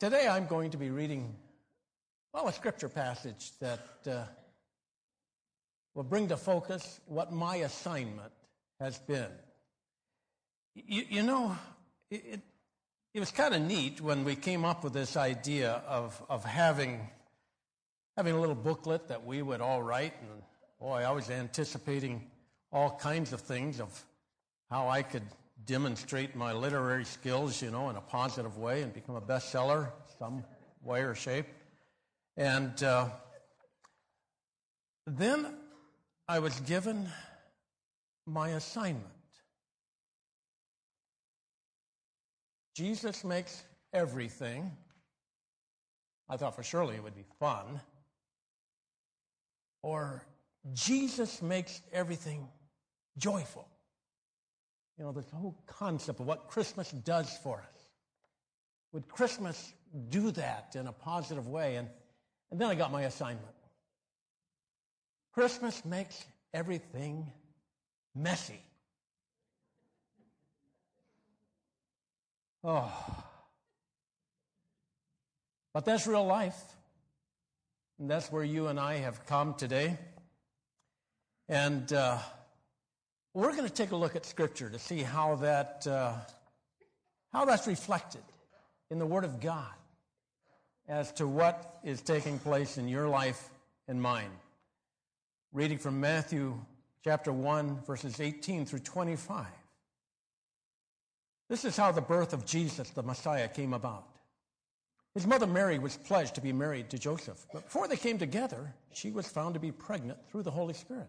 Today I'm going to be reading, well, a scripture passage that uh, will bring to focus what my assignment has been. You, you know, it, it, it was kind of neat when we came up with this idea of, of having, having a little booklet that we would all write. And boy, I was anticipating all kinds of things of how I could demonstrate my literary skills, you know, in a positive way and become a bestseller some way or shape. And uh, then I was given my assignment. Jesus makes everything. I thought for surely it would be fun. Or Jesus makes everything joyful. You know, this whole concept of what Christmas does for us. Would Christmas do that in a positive way? And, and then I got my assignment. Christmas makes everything messy. Oh. But that's real life. And that's where you and I have come today. And uh, we're going to take a look at Scripture to see how that uh, how that's reflected in the Word of God as to what is taking place in your life and mine. Reading from Matthew chapter 1, verses 18 through 25. This is how the birth of Jesus, the Messiah, came about. His mother Mary was pledged to be married to Joseph, but before they came together, she was found to be pregnant through the Holy Spirit.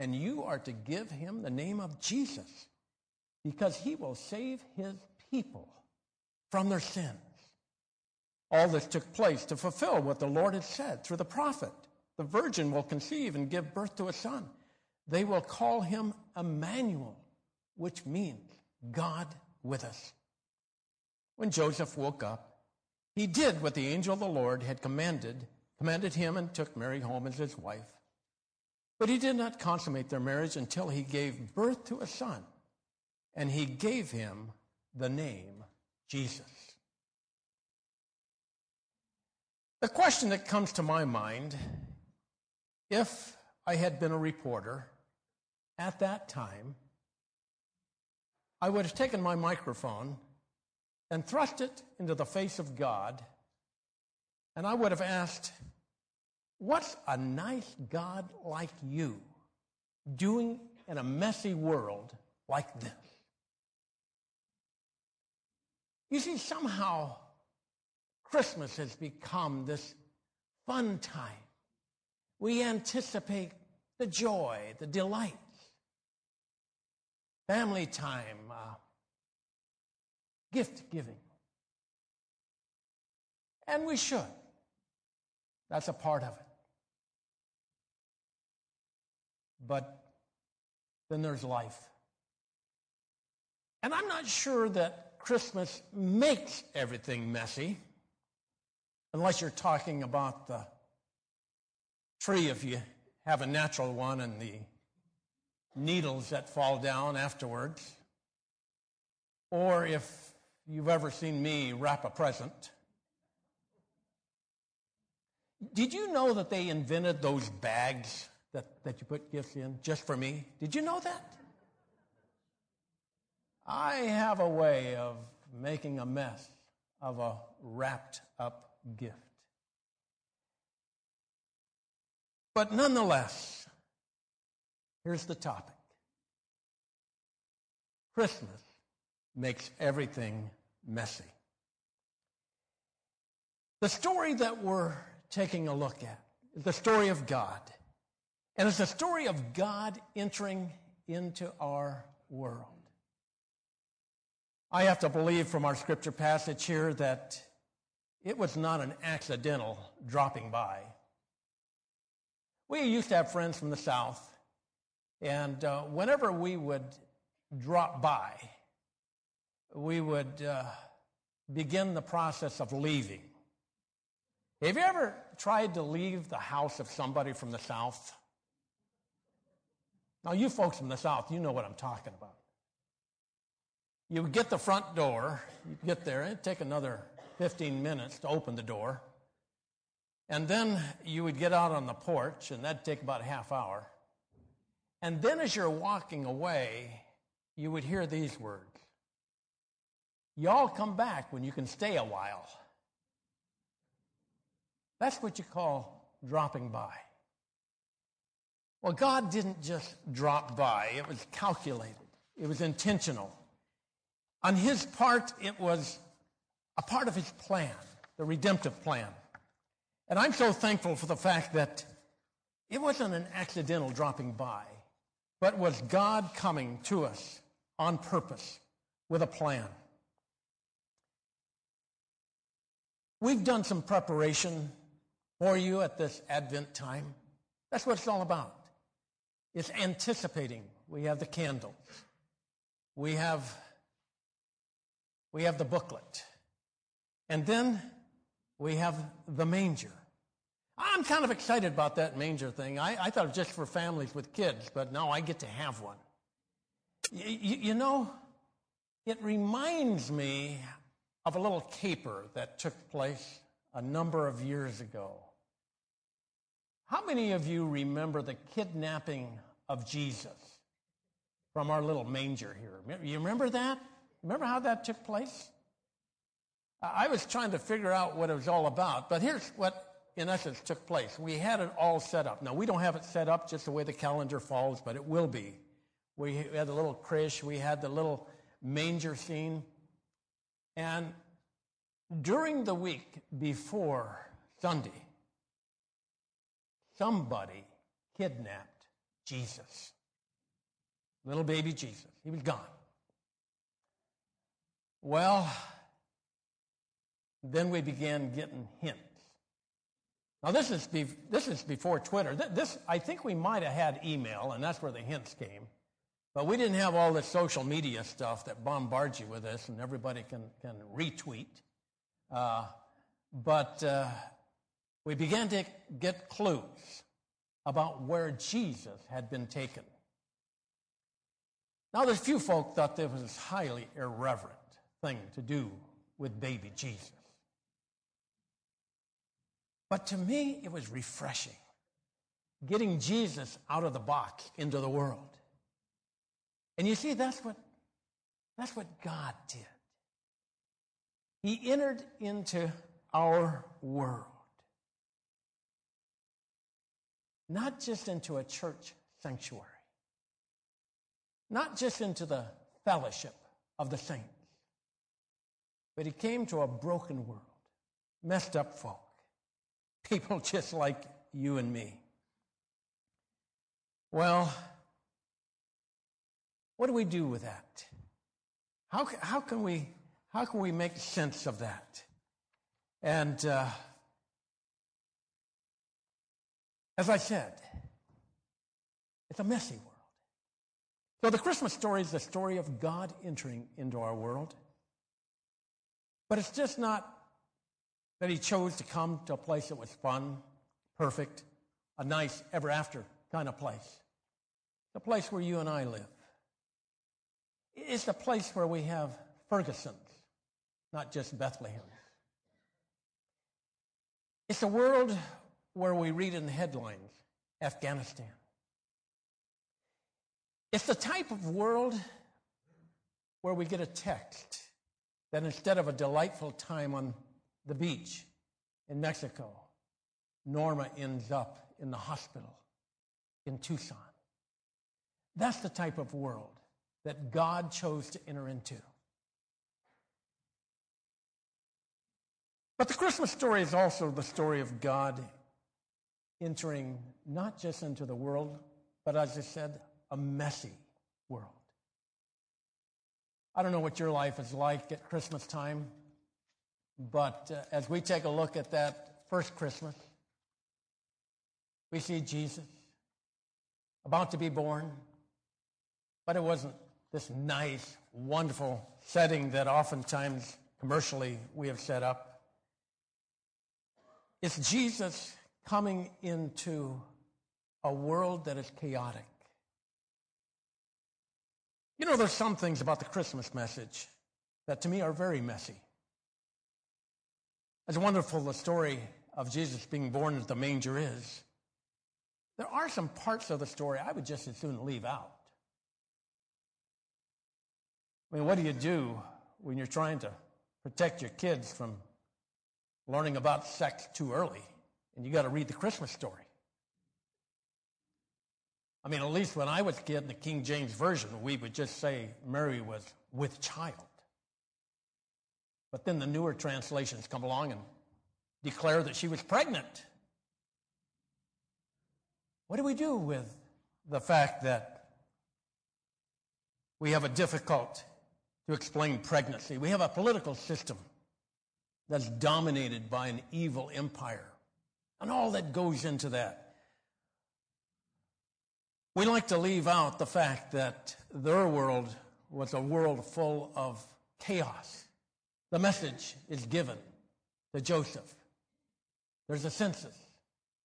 and you are to give him the name of Jesus because he will save his people from their sins. All this took place to fulfill what the Lord had said through the prophet. The virgin will conceive and give birth to a son. They will call him Emmanuel, which means God with us. When Joseph woke up, he did what the angel of the Lord had commanded, commanded him and took Mary home as his wife. But he did not consummate their marriage until he gave birth to a son, and he gave him the name Jesus. The question that comes to my mind if I had been a reporter at that time, I would have taken my microphone and thrust it into the face of God, and I would have asked, What's a nice God like you doing in a messy world like this? You see, somehow Christmas has become this fun time. We anticipate the joy, the delights, family time, uh, gift giving. And we should. That's a part of it. But then there's life. And I'm not sure that Christmas makes everything messy, unless you're talking about the tree if you have a natural one and the needles that fall down afterwards. Or if you've ever seen me wrap a present. Did you know that they invented those bags that, that you put gifts in just for me. Did you know that? I have a way of making a mess of a wrapped up gift. But nonetheless, here's the topic Christmas makes everything messy. The story that we're taking a look at is the story of God. And it's a story of God entering into our world. I have to believe from our scripture passage here that it was not an accidental dropping by. We used to have friends from the South, and uh, whenever we would drop by, we would uh, begin the process of leaving. Have you ever tried to leave the house of somebody from the South? Now, you folks from the South, you know what I'm talking about. You would get the front door, you get there, it'd take another 15 minutes to open the door. And then you would get out on the porch, and that'd take about a half hour. And then as you're walking away, you would hear these words Y'all come back when you can stay a while. That's what you call dropping by. Well, God didn't just drop by, it was calculated, it was intentional. On his part, it was a part of his plan, the redemptive plan. And I'm so thankful for the fact that it wasn't an accidental dropping by, but was God coming to us on purpose with a plan. We've done some preparation for you at this Advent time. That's what it's all about. It's anticipating. We have the candles. We have, we have the booklet. And then we have the manger. I'm kind of excited about that manger thing. I, I thought it was just for families with kids, but now I get to have one. Y- you know, it reminds me of a little caper that took place a number of years ago. How many of you remember the kidnapping of Jesus from our little manger here? You remember that? Remember how that took place? I was trying to figure out what it was all about, but here's what, in essence, took place. We had it all set up. Now, we don't have it set up just the way the calendar falls, but it will be. We had the little creche, we had the little manger scene. And during the week before Sunday, somebody kidnapped Jesus. Little baby Jesus. He was gone. Well, then we began getting hints. Now this is this is before Twitter. This I think we might have had email, and that's where the hints came. But we didn't have all this social media stuff that bombards you with this, and everybody can can retweet. Uh, but uh, we began to get clues about where Jesus had been taken. Now, there's few folk thought this was a highly irreverent thing to do with baby Jesus. But to me, it was refreshing. Getting Jesus out of the box into the world. And you see, that's what, that's what God did. He entered into our world. Not just into a church sanctuary, not just into the fellowship of the saints, but he came to a broken world, messed up folk, people just like you and me. Well, what do we do with that? How, how, can, we, how can we make sense of that? And uh, as I said, it's a messy world. So the Christmas story is the story of God entering into our world. But it's just not that he chose to come to a place that was fun, perfect, a nice ever after kind of place. The place where you and I live. It's the place where we have Fergusons, not just Bethlehems. It's a world where we read in the headlines Afghanistan. It's the type of world where we get a text that instead of a delightful time on the beach in Mexico, Norma ends up in the hospital in Tucson. That's the type of world that God chose to enter into. But the Christmas story is also the story of God entering not just into the world, but as I said, a messy world. I don't know what your life is like at Christmas time, But uh, as we take a look at that first Christmas, we see Jesus about to be born, but it wasn't this nice, wonderful setting that oftentimes commercially we have set up. It's Jesus coming into a world that is chaotic. You know, there's some things about the Christmas message that to me are very messy. As wonderful the story of Jesus being born at the manger is, there are some parts of the story I would just as soon leave out. I mean, what do you do when you're trying to protect your kids from learning about sex too early and you got to read the Christmas story? I mean, at least when I was a kid in the King James Version, we would just say Mary was with child. But then the newer translations come along and declare that she was pregnant. What do we do with the fact that we have a difficult to explain pregnancy? We have a political system that's dominated by an evil empire and all that goes into that. We like to leave out the fact that their world was a world full of chaos. The message is given to Joseph. There's a census,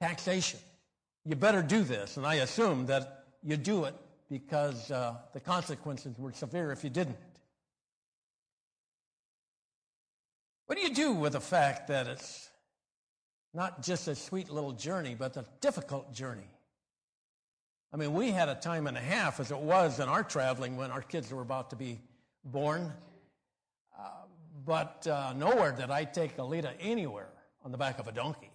taxation. You better do this. And I assume that you do it because uh, the consequences were severe if you didn't. What do you do with the fact that it's not just a sweet little journey, but a difficult journey? I mean, we had a time and a half as it was in our traveling when our kids were about to be born. Uh, but uh, nowhere did I take Alita anywhere on the back of a donkey.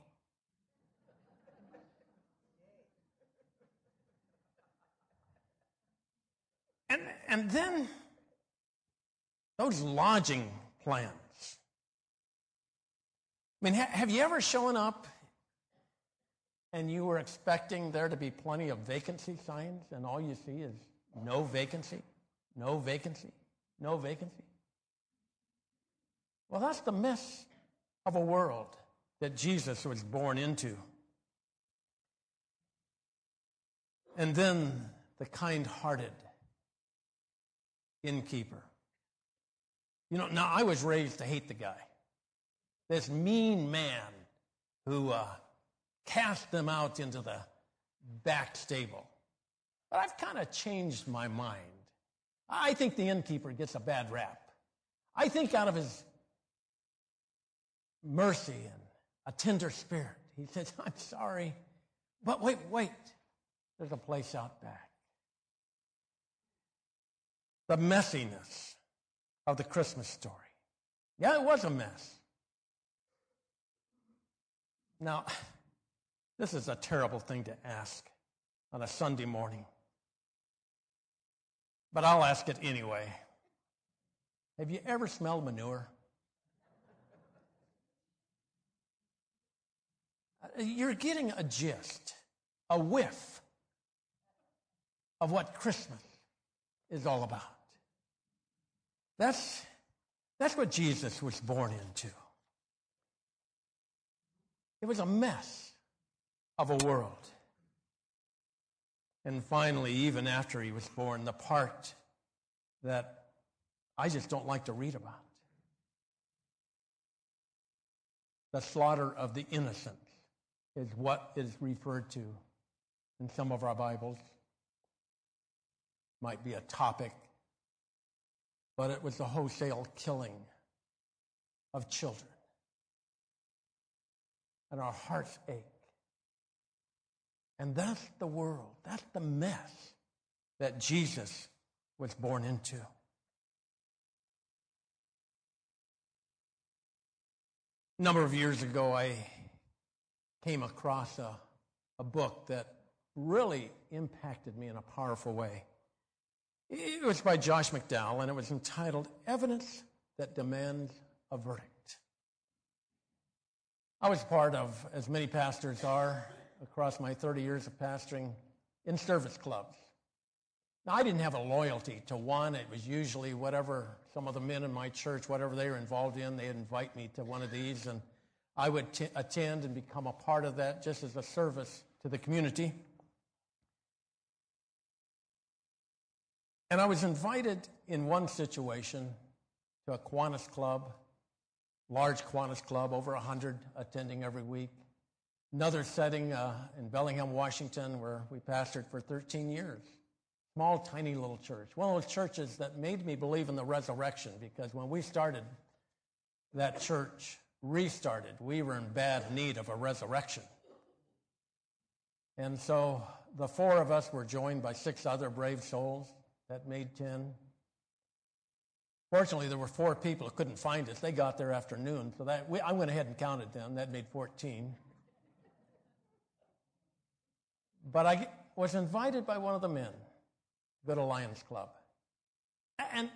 And, and then those lodging plans. I mean, ha- have you ever shown up and you were expecting there to be plenty of vacancy signs, and all you see is no vacancy, no vacancy, no vacancy. Well, that's the mess of a world that Jesus was born into. And then the kind hearted innkeeper. You know, now I was raised to hate the guy. This mean man who uh, cast them out into the back stable. But I've kind of changed my mind. I think the innkeeper gets a bad rap. I think out of his mercy and a tender spirit, he says, I'm sorry, but wait, wait, there's a place out back. The messiness of the Christmas story. Yeah, it was a mess. Now, this is a terrible thing to ask on a Sunday morning. But I'll ask it anyway. Have you ever smelled manure? Uh, you're getting a gist, a whiff of what Christmas is all about. That's, that's what Jesus was born into. It was a mess of a world. And finally, even after he was born, the part that I just don't like to read about the slaughter of the innocents is what is referred to in some of our Bibles. Might be a topic, but it was the wholesale killing of children. And our hearts ache and that's the world. That's the mess that Jesus was born into. A number of years ago, I came across a, a book that really impacted me in a powerful way. It was by Josh McDowell, and it was entitled Evidence That Demands a Verdict. I was part of, as many pastors are, across my 30 years of pastoring in service clubs. Now, I didn't have a loyalty to one. It was usually whatever some of the men in my church, whatever they were involved in, they'd invite me to one of these, and I would t- attend and become a part of that just as a service to the community. And I was invited in one situation to a Kiwanis club, large Kiwanis club, over 100 attending every week. Another setting uh, in Bellingham, Washington, where we pastored for 13 years. Small, tiny little church. One of those churches that made me believe in the resurrection because when we started that church, restarted, we were in bad need of a resurrection. And so the four of us were joined by six other brave souls that made 10. Fortunately, there were four people who couldn't find us. They got there after noon, so that we, I went ahead and counted them. That made 14. But I was invited by one of the men to go to Lions Club. And,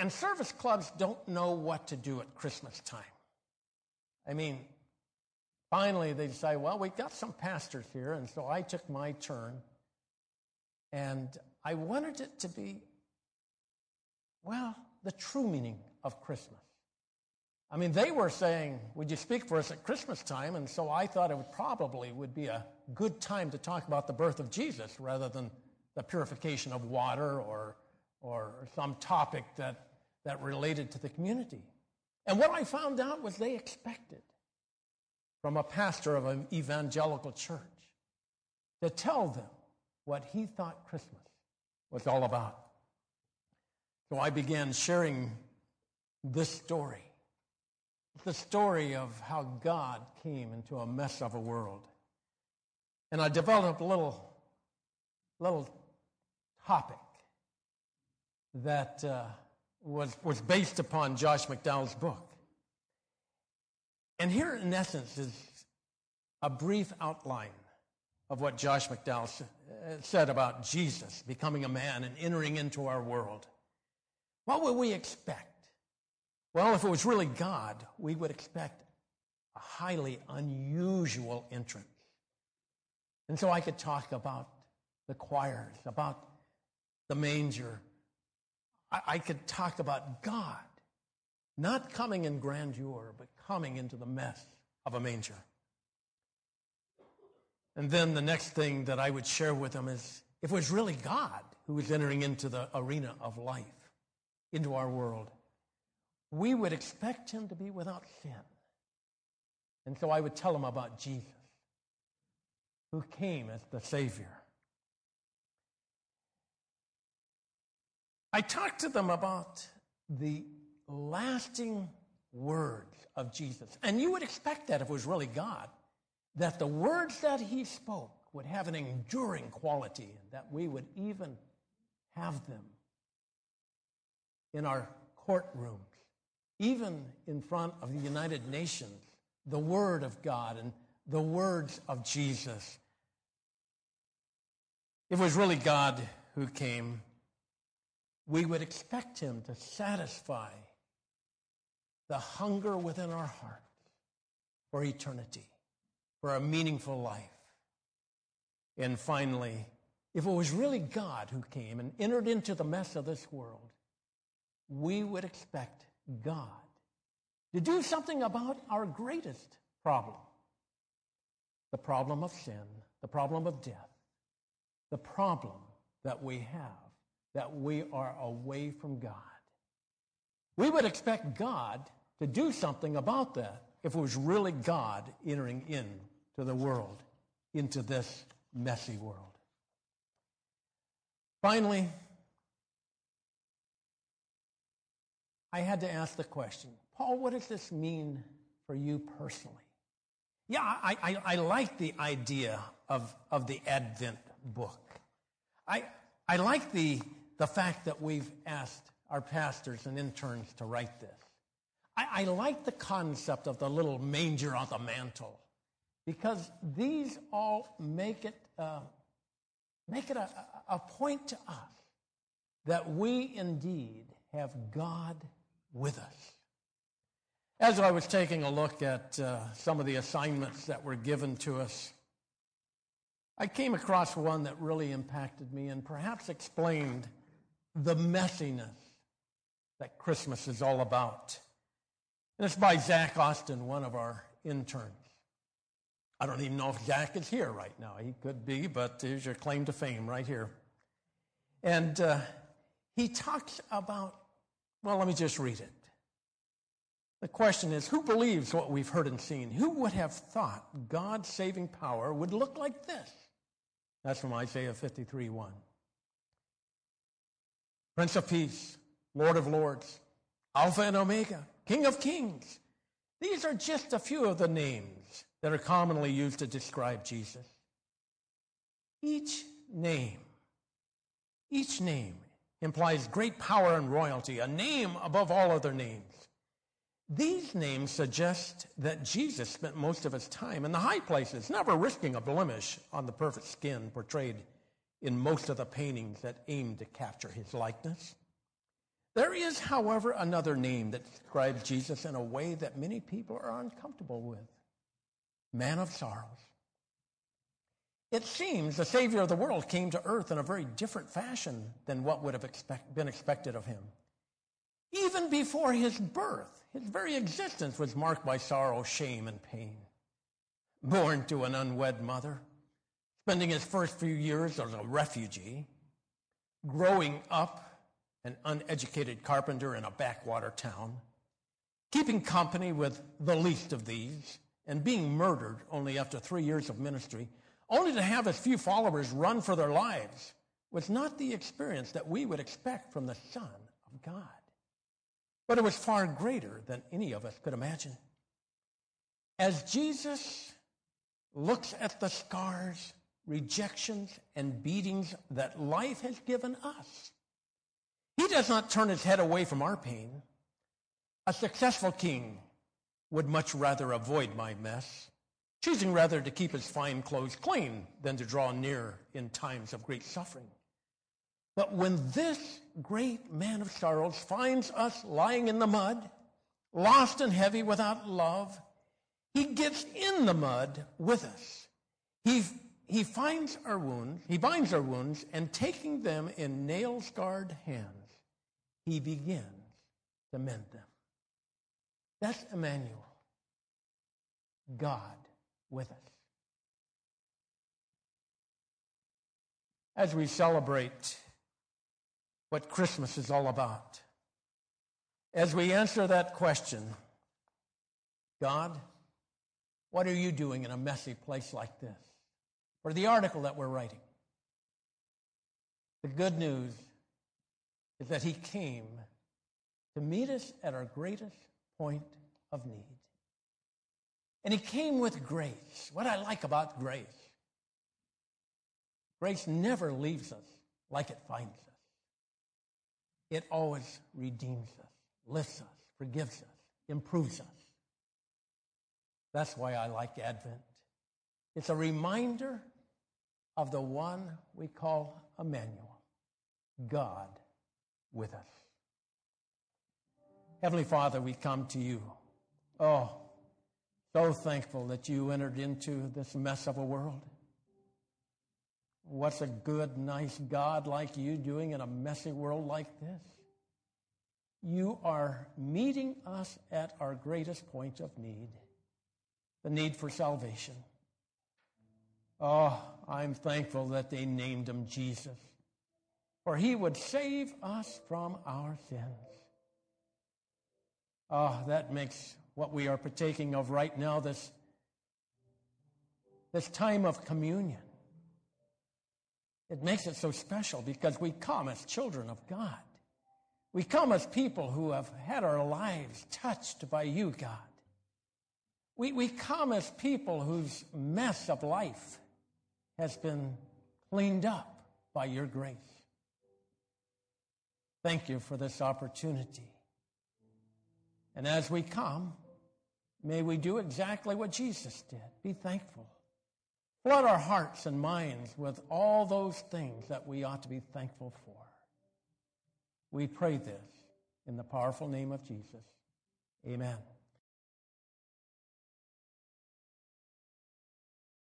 and service clubs don't know what to do at Christmas time. I mean, finally they decide, well, we've got some pastors here, and so I took my turn. And I wanted it to be, well, the true meaning of Christmas. I mean, they were saying, would you speak for us at Christmas time? And so I thought it would probably would be a good time to talk about the birth of Jesus rather than the purification of water or, or some topic that, that related to the community. And what I found out was they expected from a pastor of an evangelical church to tell them what he thought Christmas was all about. So I began sharing this story the story of how God came into a mess of a world. And I developed a little, little topic that uh, was, was based upon Josh McDowell's book. And here, in essence, is a brief outline of what Josh McDowell said about Jesus becoming a man and entering into our world. What would we expect? Well, if it was really God, we would expect a highly unusual entrance. And so I could talk about the choirs, about the manger. I, I could talk about God not coming in grandeur, but coming into the mess of a manger. And then the next thing that I would share with them is if it was really God who was entering into the arena of life, into our world, we would expect him to be without sin. And so I would tell them about Jesus, who came as the Savior. I talked to them about the lasting words of Jesus. And you would expect that if it was really God, that the words that he spoke would have an enduring quality, and that we would even have them in our courtrooms even in front of the United Nations, the Word of God and the words of Jesus. If it was really God who came, we would expect him to satisfy the hunger within our hearts for eternity, for a meaningful life. And finally, if it was really God who came and entered into the mess of this world, we would expect God to do something about our greatest problem the problem of sin, the problem of death, the problem that we have that we are away from God. We would expect God to do something about that if it was really God entering into the world, into this messy world. Finally, I had to ask the question Paul, what does this mean for you personally? Yeah, I, I, I like the idea of, of the Advent book. I, I like the, the fact that we've asked our pastors and interns to write this. I, I like the concept of the little manger on the mantle because these all make it, uh, make it a, a point to us that we indeed have God with us. As I was taking a look at uh, some of the assignments that were given to us, I came across one that really impacted me and perhaps explained the messiness that Christmas is all about. And it's by Zach Austin, one of our interns. I don't even know if Zach is here right now. He could be, but there's your claim to fame right here. And uh, he talks about, well, let me just read it. The question is who believes what we've heard and seen? Who would have thought God's saving power would look like this? That's from Isaiah 53 1. Prince of Peace, Lord of Lords, Alpha and Omega, King of Kings. These are just a few of the names that are commonly used to describe Jesus. Each name, each name implies great power and royalty, a name above all other names. These names suggest that Jesus spent most of his time in the high places, never risking a blemish on the perfect skin portrayed in most of the paintings that aimed to capture his likeness. There is, however, another name that describes Jesus in a way that many people are uncomfortable with man of sorrows. It seems the Savior of the world came to earth in a very different fashion than what would have expect, been expected of him. Even before his birth, his very existence was marked by sorrow, shame, and pain. Born to an unwed mother, spending his first few years as a refugee, growing up an uneducated carpenter in a backwater town, keeping company with the least of these, and being murdered only after three years of ministry, only to have his few followers run for their lives, was not the experience that we would expect from the Son of God. But it was far greater than any of us could imagine. As Jesus looks at the scars, rejections, and beatings that life has given us, he does not turn his head away from our pain. A successful king would much rather avoid my mess, choosing rather to keep his fine clothes clean than to draw near in times of great suffering. But when this great man of sorrows finds us lying in the mud, lost and heavy without love, he gets in the mud with us. He, he finds our wounds, he binds our wounds, and taking them in nail scarred hands, he begins to mend them. That's Emmanuel, God with us. As we celebrate what Christmas is all about. As we answer that question, God, what are you doing in a messy place like this? Or the article that we're writing. The good news is that He came to meet us at our greatest point of need. And He came with grace. What I like about grace, grace never leaves us like it finds us. It always redeems us, lifts us, forgives us, improves us. That's why I like Advent. It's a reminder of the one we call Emmanuel, God with us. Heavenly Father, we come to you. Oh, so thankful that you entered into this mess of a world. What's a good, nice God like you doing in a messy world like this? You are meeting us at our greatest point of need the need for salvation. Oh, I'm thankful that they named him Jesus, for he would save us from our sins. Oh, that makes what we are partaking of right now this, this time of communion it makes it so special because we come as children of God. We come as people who have had our lives touched by you, God. We, we come as people whose mess of life has been cleaned up by your grace. Thank you for this opportunity. And as we come, may we do exactly what Jesus did be thankful. Flood our hearts and minds with all those things that we ought to be thankful for. We pray this in the powerful name of Jesus. Amen.